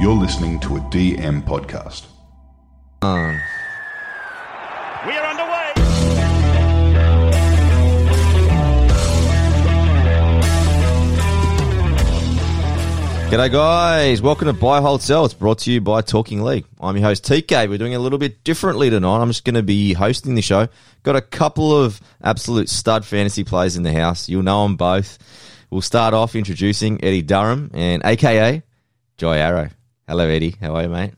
You're listening to a DM podcast. Um, We are underway. G'day, guys. Welcome to Buy, Hold, Sell. It's brought to you by Talking League. I'm your host, TK. We're doing a little bit differently tonight. I'm just going to be hosting the show. Got a couple of absolute stud fantasy players in the house. You'll know them both. We'll start off introducing Eddie Durham and AKA Jai Arrow. Hello, Eddie. How are you, mate?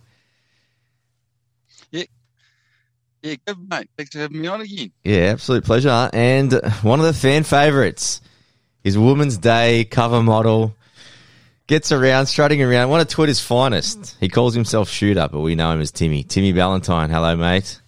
Yeah, yeah, good mate. Thanks for having me on again. Yeah, absolute pleasure. And one of the fan favourites is Women's Day cover model. Gets around, strutting around. One of Twitter's finest. He calls himself Shooter, but we know him as Timmy. Timmy Ballantine. Hello, mate.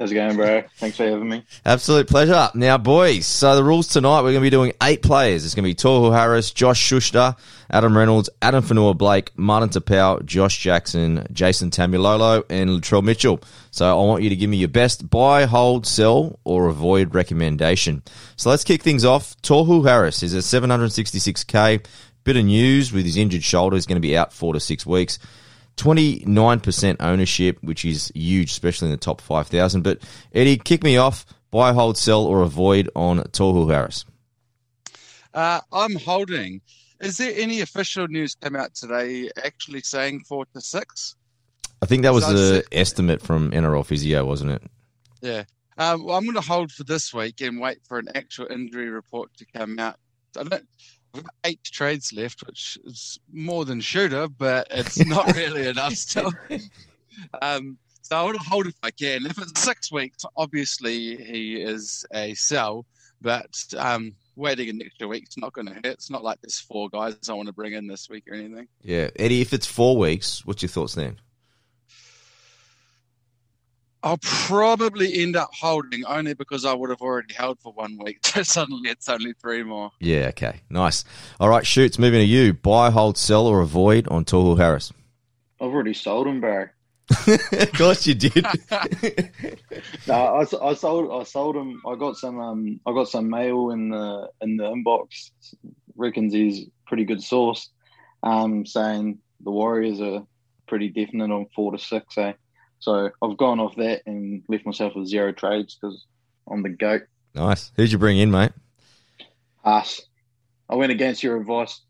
How's it going, bro? Thanks for having me. Absolute pleasure. Now, boys, so the rules tonight, we're going to be doing eight players. It's going to be Tohu Harris, Josh Schuster, Adam Reynolds, Addin Fonua-Blake, Martin Taupau, Josh Jackson, Jason Taumalolo, and Latrell Mitchell. So I want you to give me your best buy, hold, sell, or avoid recommendation. So let's kick things off. Tohu Harris is at 766k. Bit of news with his injured shoulder. He's going to be out four to six weeks. 29% ownership, which is huge, especially in the top 5,000. But Eddie, kick me off. Buy, hold, sell, or avoid on Tohu Harris. Uh, I'm holding. Is there any official news come out today actually saying four to six? I think that was So the six- estimate from NRL Physio, wasn't it? Yeah. Um, well, I'm going to hold for this week and wait for an actual injury report to come out. I don't. I've got eight trades left, which is more than shooter, but it's not really enough still. Um, so I want to hold if I can. If it's six weeks, obviously he is a sell, but um, waiting an extra week's not going to hurt. It's not like there's four guys I want to bring in this week or anything. Yeah. Eddie, if it's four weeks, what's your thoughts then? I'll probably end up holding only because I would have already held for one week. So suddenly it's only three more. Yeah, okay. Nice. All right, shoots, moving to you. Buy, hold, sell, or avoid on Tohu Harris. I've already sold him, bro. of course you did. No, I, s- I sold. I sold him. I got some. Um, I got some mail in the in the inbox. Reckons he's pretty good source. Um, saying the Warriors are pretty definite on four to six. Eh? So I've gone off that and left myself with zero trades because I'm the goat. nice. Who'd you bring in, mate? Us. I went against your advice.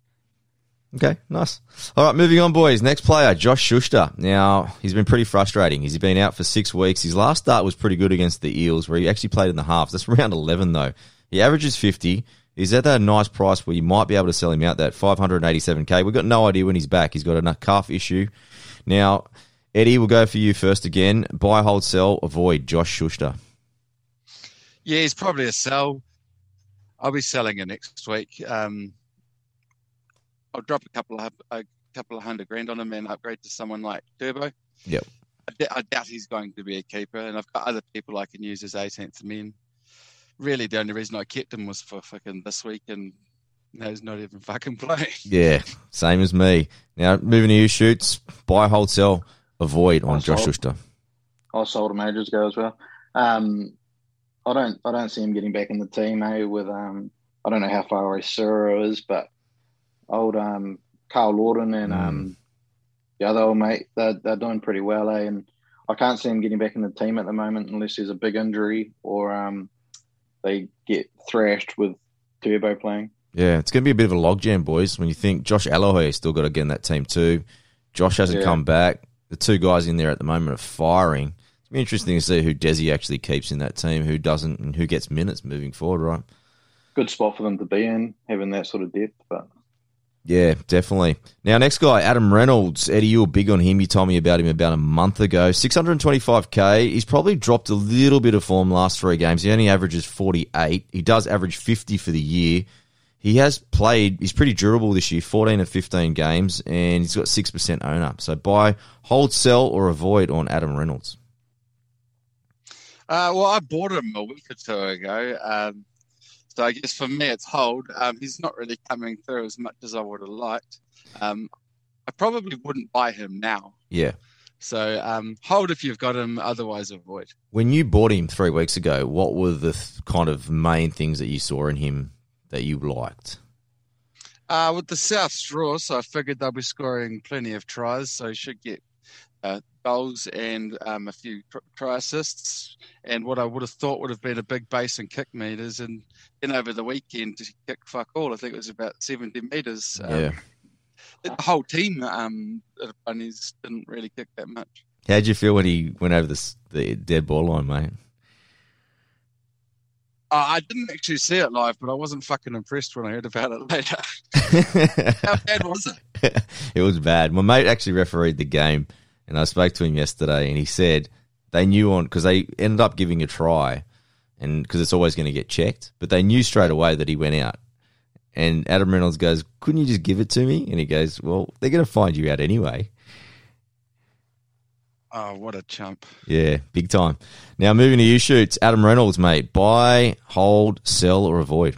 Okay, nice. All right, moving on, boys. Next player, Josh Schuster. Now, he's been pretty frustrating. He's been out for six weeks. His last start was pretty good against the Eels, where he actually played in the halves. That's round 11, though. He averages 50. He's at that nice price where you might be able to sell him out that 587k. We've got no idea when he's back. He's got a calf issue. Now, Eddie, we'll go for you first again. Buy, hold, sell, avoid Josh Schuster. Yeah, he's probably a sell. I'll be selling it next week. Um, I'll drop a couple of a couple of hundred grand on him and upgrade to someone like Turbo. Yep. I, d- I doubt he's going to be a keeper, and I've got other people I can use as 18th men. Really, the only reason I kept him was for fucking this week, and now he's not even fucking playing. Yeah, same as me. Now, moving to you, shoots. Buy, hold, sell, avoid on Josh sold. Schuster. I sold him ages ago as well. Um, I don't I don't see him getting back in the team. Eh? With um, I don't know how far away Suro is, but old um, Karl Lawton and um, the other old mate, they're they're doing pretty well. Eh? And I can't see him getting back in the team at the moment unless there's a big injury or um, they get thrashed with Turbo playing. Yeah, it's going to be a bit of a logjam, boys. When you think Josh Aloiai has still got to get in that team too. Josh hasn't Yeah. come back. The two guys in there at the moment are firing. It's be interesting to see who Desi actually keeps in that team, who doesn't, and who gets minutes moving forward. Right? Good spot for them to be in, having that sort of depth. But Yeah, definitely. Now, next guy, Adam Reynolds. Eddie, you were big on him. You told me about him about a month ago. 625k. He's probably dropped a little bit of form last three games. He only averages 48. He does average 50 for the year. He has played, he's pretty durable this year, 14 of 15 games, and he's got 6% owner. So buy, hold, sell, or avoid on Adam Reynolds. Uh, well, I bought him a week or two ago. Um, so I guess for me, it's hold. Um, he's not really coming through as much as I would have liked. Um, I probably wouldn't buy him now. Yeah. So um, hold if you've got him, otherwise avoid. When you bought him three weeks ago, what were the th- kind of main things that you saw in him that you liked? Uh, with the South draw, so I figured they'll be scoring plenty of tries, so he should get uh, goals and um, a few try assists. And what I would have thought would have been a big base and kick meters, and then over the weekend to kick fuck all. I think it was about seventy meters. Um, Yeah. The whole team, um, the bunnies didn't really kick that much. How'd you feel when he went over the, the dead ball line, mate? Uh, I didn't actually see it live, but I wasn't fucking impressed when I heard about it later. How bad was it? it was bad. My mate actually refereed the game, and I spoke to him yesterday, and he said they knew on because they ended up giving a try, and because it's always going to get checked, but they knew straight away that he went out. And Adam Reynolds goes, "Couldn't you just give it to me?" And he goes, "Well, they're going to find you out anyway." Oh, what a chump! Yeah, big time. Now moving to you shoots, Adam Reynolds, mate. Buy, hold, sell, or avoid.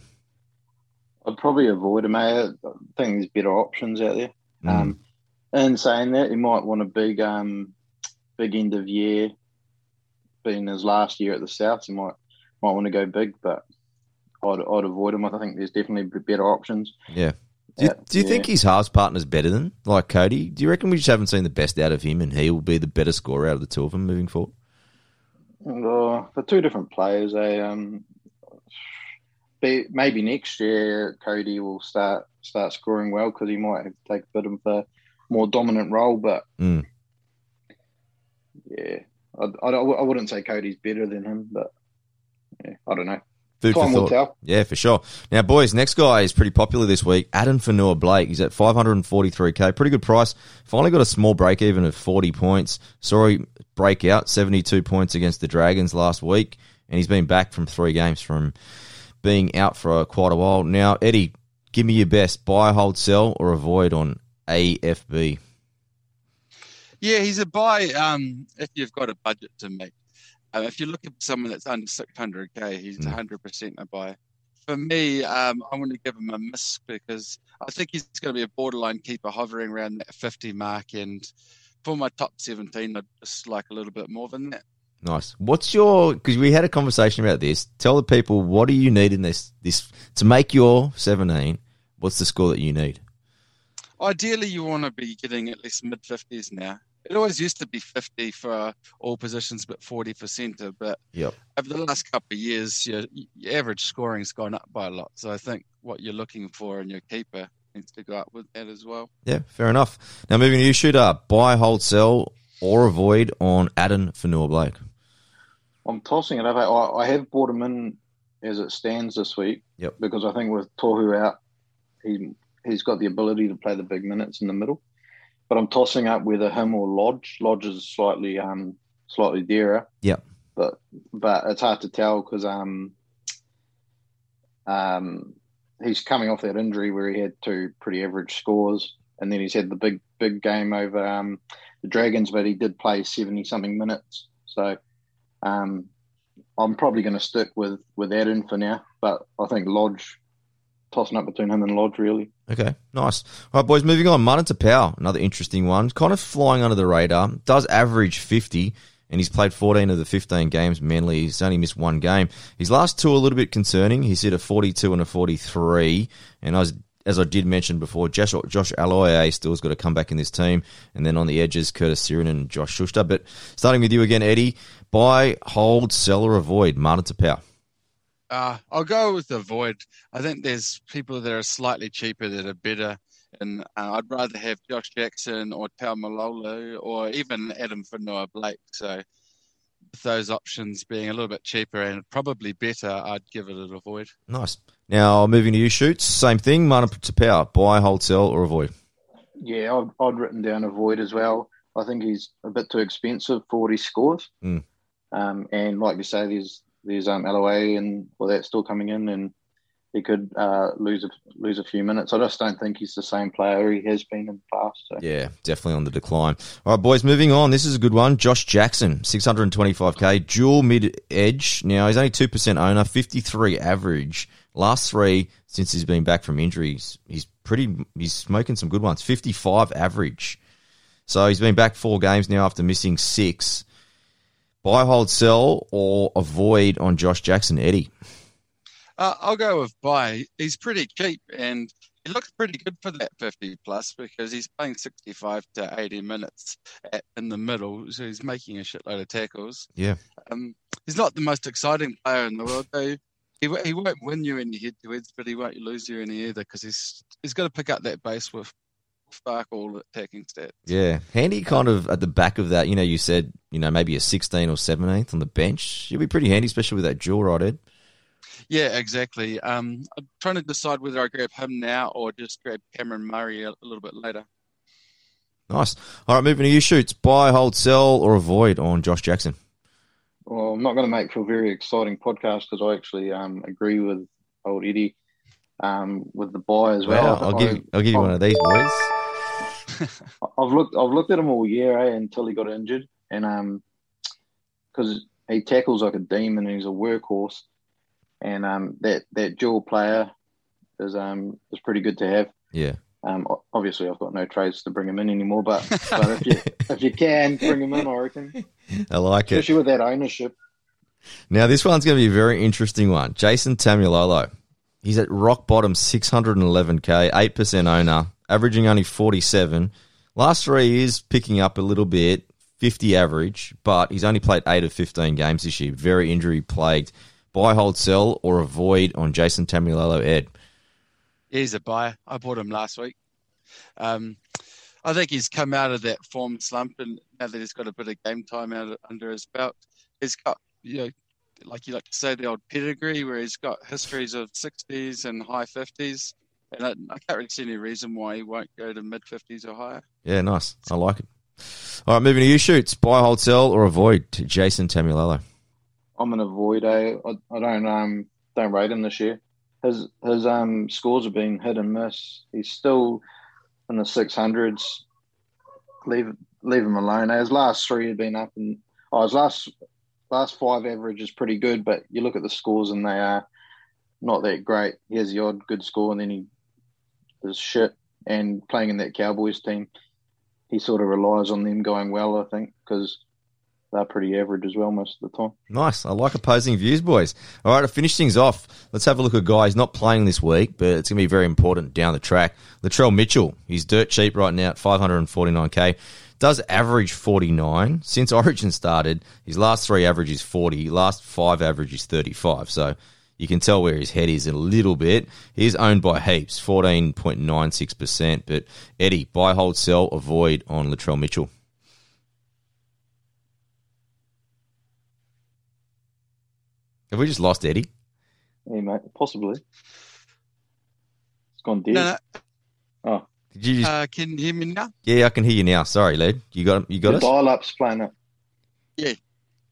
I'd probably avoid him. mate. I think there's better options out there. Mm. Um, in saying that, he might want a big, um, big end of year. Being his last year at the South, he might might want to go big, but I'd, I'd avoid him. I think there's definitely better options. Yeah. Do you, do you yeah. think his halves partner's better than like Cody? Do you reckon we just haven't seen the best out of him, and he will be the better scorer out of the two of them moving forward? For two different players, they um, be, maybe next year Cody will start start scoring well because he might have to take a bit of a more dominant role. But Mm. yeah, I, I, I wouldn't say Cody's better than him, but yeah, I don't know. Food Time for will thought. tell. Yeah, for sure. Now, boys, next guy is pretty popular this week. Addin Fonua-Blake. He's at 543k. Pretty good price. Finally got a small break even of 40 points. Sorry, break out 72 points against the Dragons last week. And he's been back from three games from being out for quite a while. Now, Eddie, give me your best buy, hold, sell, or avoid on AFB. Yeah, he's a buy um, if you've got a budget to make. Uh, if you're looking for someone that's under 600k, he's Mm. 100% a buy. For me, um, I'm going to give him a miss because I think he's going to be a borderline keeper hovering around that 50 mark. And for my top 17, I'd just like a little bit more than that. Nice. What's your? Because we had a conversation about this. Tell the people what do you need in this this to make your seventeen. What's the score that you need? Ideally, you want to be getting at least mid 50s now. It always used to be 50 for all positions, but 40 for centre. But Yep. over the last couple of years, your, your average scoring's gone up by a lot. So I think what you're looking for in your keeper needs to go up with that as well. Yeah, fair enough. Now moving to you, shooter. Buy, hold, sell, or avoid on Addin Fonua-Blake. I'm tossing it up. I, I have brought him in as it stands this week. Yep. Because I think with Tohu out, he he's got the ability to play the big minutes in the middle. But I'm tossing up whether him or Lodge. Lodge is slightly um slightly dearer. Yeah. But but it's hard to tell because um um he's coming off that injury where he had two pretty average scores, and then he's had the big big game over um the Dragons, but he did play seventy something minutes. So um, I'm probably going to stick with with Addin for now, but I think Lodge tossing up between him and Lodge really. Okay, nice. All right, boys, moving on. Martin Taupau, another interesting one. Kind of flying under the radar. Does average 50, and he's played 14 of the 15 games. Manly, he's only missed one game. His last two a little bit concerning. He's hit a 42 and a 43. And as, as I did mention before, Josh, Josh still has got to come back in this team. And then on the edges, Curtis Sironen and Josh Schuster. But starting with you again, Eddie. Buy, hold, sell, or avoid Martin Taupau. Uh, I'll go with the void. I think there's people that are slightly cheaper that are better. And uh, I'd rather have Josh Jackson or Taumalolo or even Addin Fonua-Blake. So with those options being a little bit cheaper and probably better, I'd give it a void. Nice. Now, moving to you, shoots. Same thing. Mana Taupau. Buy, hold, sell, or avoid. Yeah, I'd, I'd written down avoid as well. I think he's a bit too expensive for what he scores. Mm. Um, and like you say, there's there's um, LOA and all that still coming in, and he could uh, lose a, lose a few minutes. I just don't think he's the same player he has been in the past. So. Yeah, definitely on the decline. All right, boys, moving on. This is a good one. Josh Jackson, 625k, dual mid edge. Now, he's only 2% owner, 53 average. Last three since he's been back from injuries. He's pretty, he's smoking some good ones. 55 average. So he's been back four games now after missing six. Buy, hold, sell, or avoid on Josh Jackson, Eddie. Uh, I'll go with buy. He's pretty cheap and he looks pretty good for that 50 plus because he's playing 65 to 80 minutes at, in the middle, so he's making a shitload of tackles. Yeah. Um, he's not the most exciting player in the world, though. He, he won't win you any head to heads, but he won't lose you any either because he's he's got to pick up that base with fuck all attacking stats. Yeah. Handy kind of at the back of that, you know, you said, you know, maybe a 16 or 17th on the bench. You'll be pretty handy, especially with that dual right, Ed. Yeah, exactly. Um, I'm trying to decide whether I grab him now or just grab Cameron Murray a, a little bit later. Nice. All right, moving to you shoots. Buy, hold, sell, or avoid on Josh Jackson. Well, I'm not going to make for a very exciting podcast because I actually um, agree with old Eddie um, with the buy as well. Wow, I'll give you, I'll give you one of these boys. I've looked I've looked at him all year eh, until he got injured, and um, because he tackles like a demon and he's a workhorse, and um, that that dual player is um is pretty good to have. Yeah. Um, obviously I've got no trades to bring him in anymore, but but if you if you can bring him in, I reckon, I like it. especially with that ownership. Now, this one's going to be a very interesting one. Jason Taumalolo. He's at rock bottom 611k, 8% owner, averaging only 47. Last three years, picking up a little bit, 50 average, but he's only played 8 of 15 games this year. Very injury plagued. Buy, hold, sell, or avoid on Jason Taumalolo, Ed. He's a buyer. I bought him last week. Um, I think he's come out of that form slump, and now that he's got a bit of game time out under his belt, he's got you know, like you like to say, the old pedigree, where he's got histories of 60s and high 50s, and I, I can't really see any reason why he won't go to mid 50s or higher. Yeah, nice. I like it. All right, moving to you shoots. Buy, hold, sell, or avoid Jason Taumalolo. I'm an avoid. Eh? I, I don't um don't rate him this year. His his um scores have been hit and miss. He's still in the six hundreds. Leave leave him alone. eh? His last three have been up, and oh, his last last five average is pretty good. But you look at the scores, and they are not that great. He has the odd good score, and then he is shit. And playing in that Cowboys team, he sort of relies on them going well. I think because they're pretty average as well most of the time. Nice. I like opposing views, boys. All right, to finish things off, let's have a look at guys not playing this week, but it's going to be very important down the track. Latrell Mitchell. He's dirt cheap right now at 549k. Does average 49. Since Origin started, his last three averages 40. Last five averages 35. So you can tell where his head is a little bit. He's owned by heaps, 14.96%. But Eddie, buy, hold, sell, avoid on Latrell Mitchell. Have we just lost Eddie? Hey, mate, possibly. It's gone dead. No, no, Oh, Did you just, uh, can you hear me now? yeah, I can hear you now. Sorry, Led. You got you got the us? dial-up's playing it. Yeah,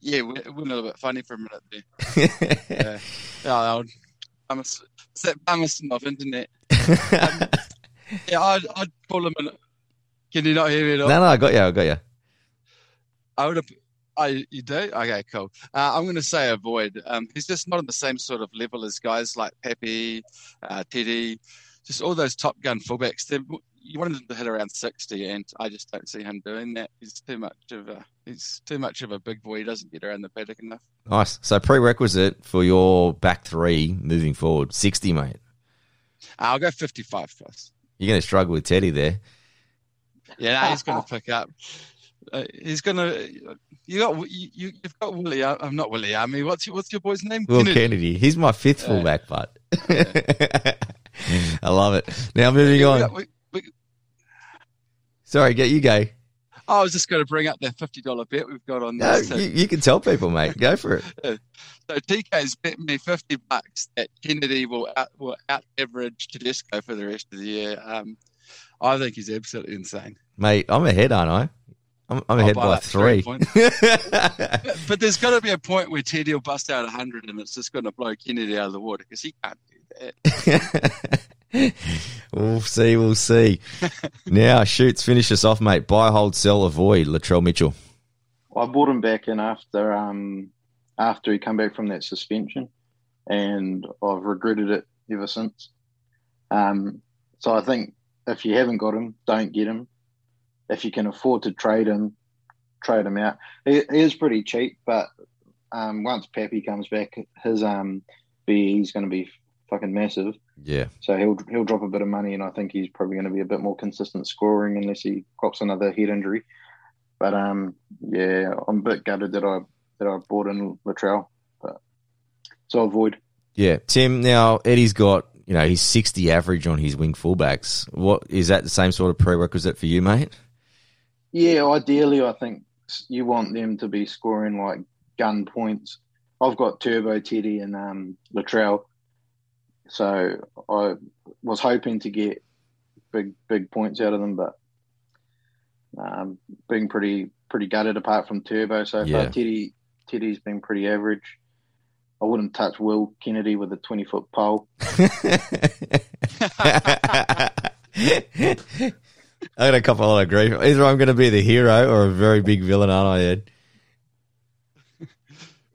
yeah, we- it went a little bit funny for a minute there. Yeah, yeah I'll, I must, it's that balancing of internet. Yeah, I'd, I'd call him. An, can you not hear me at all? no, no, I got you. I got you. I would have. I you do? Okay, cool. Uh, I'm going to say avoid. Um, he's just not on the same sort of level as guys like Pepe, uh, Teddy, just all those top gun fullbacks. They're, you wanted him to hit around 60, and I just don't see him doing that. He's too much of a he's too much of a big boy. He doesn't get around the paddock enough. Nice. So prerequisite for your back three moving forward, sixty, mate. I'll go 55 plus. You're going to struggle with Teddy there. Yeah, no, he's going to pick up. Uh, he's going to. You got you, you- you've got Willie. uh, I'm not Willie Army. What's your what's your boy's name? Will Kennedy. Kennedy. He's my fifth fullback, but I love it. Now moving Yeah, we on. got- we- Sorry, get you go. I was just going to bring up that fifty dollar bet we've got on No, this. you, you can tell people, mate. Go for it. So TK's bet me fifty bucks that Kennedy will out, will out average Tedesco for the rest of the year. Um, I think he's absolutely insane. Mate, I'm ahead, aren't I? I'm, I'm ahead by by three three. But, but there's got to be a point where Teddy will bust out hundred, and it's just going to blow Kennedy out of the water because he can't do that. we'll see, we'll see. now, shoots, finish us off, mate. Buy, hold, sell, avoid. Latrell Mitchell. I brought him back in after um after he come back from that suspension, and I've regretted it ever since. Um, so I think if you haven't got him, don't get him. If you can afford to trade him, trade him out. He, he is pretty cheap, but um, once Pappy comes back, his um BE is going to be fucking massive. Yeah. So he'll he'll drop a bit of money, and I think he's probably going to be a bit more consistent scoring unless he cops another head injury. But um, yeah, I'm a bit gutted that I that I bought in Latrell, but so avoid. Yeah. Tim, now Eddie's got, you know, he's 60 average on his wing fullbacks. What is that the same sort of prerequisite for you, mate? Yeah, ideally, I think you want them to be scoring like gun points. I've got Turbo, Teddy, and um, Latrell, so I was hoping to get big big points out of them, but um, being pretty pretty gutted apart from Turbo so Yeah. far. Teddy Teddy's been pretty average. I wouldn't touch Will Kennedy with a twenty foot pole. I got a couple I agree. Either I'm going to be the hero or a very big villain, aren't I, Ed?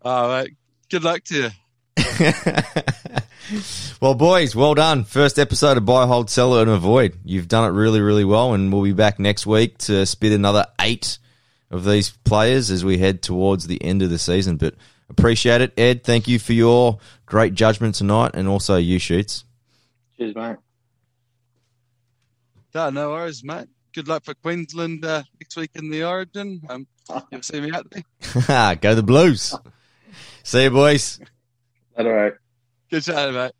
All right. Good luck to you. well, boys, well done. First episode of Buy, Hold, Sell, and Avoid. You've done it really, really well, and we'll be back next week to spit another eight of these players as we head towards the end of the season. But appreciate it, Ed. Thank you for your great judgment tonight, and also you shoots. Cheers, mate. No, no worries, mate. Good luck for Queensland uh, next week in the Origin. Um, you'll see me out there. Go the Blues. See you, boys. All right. Good chat, mate.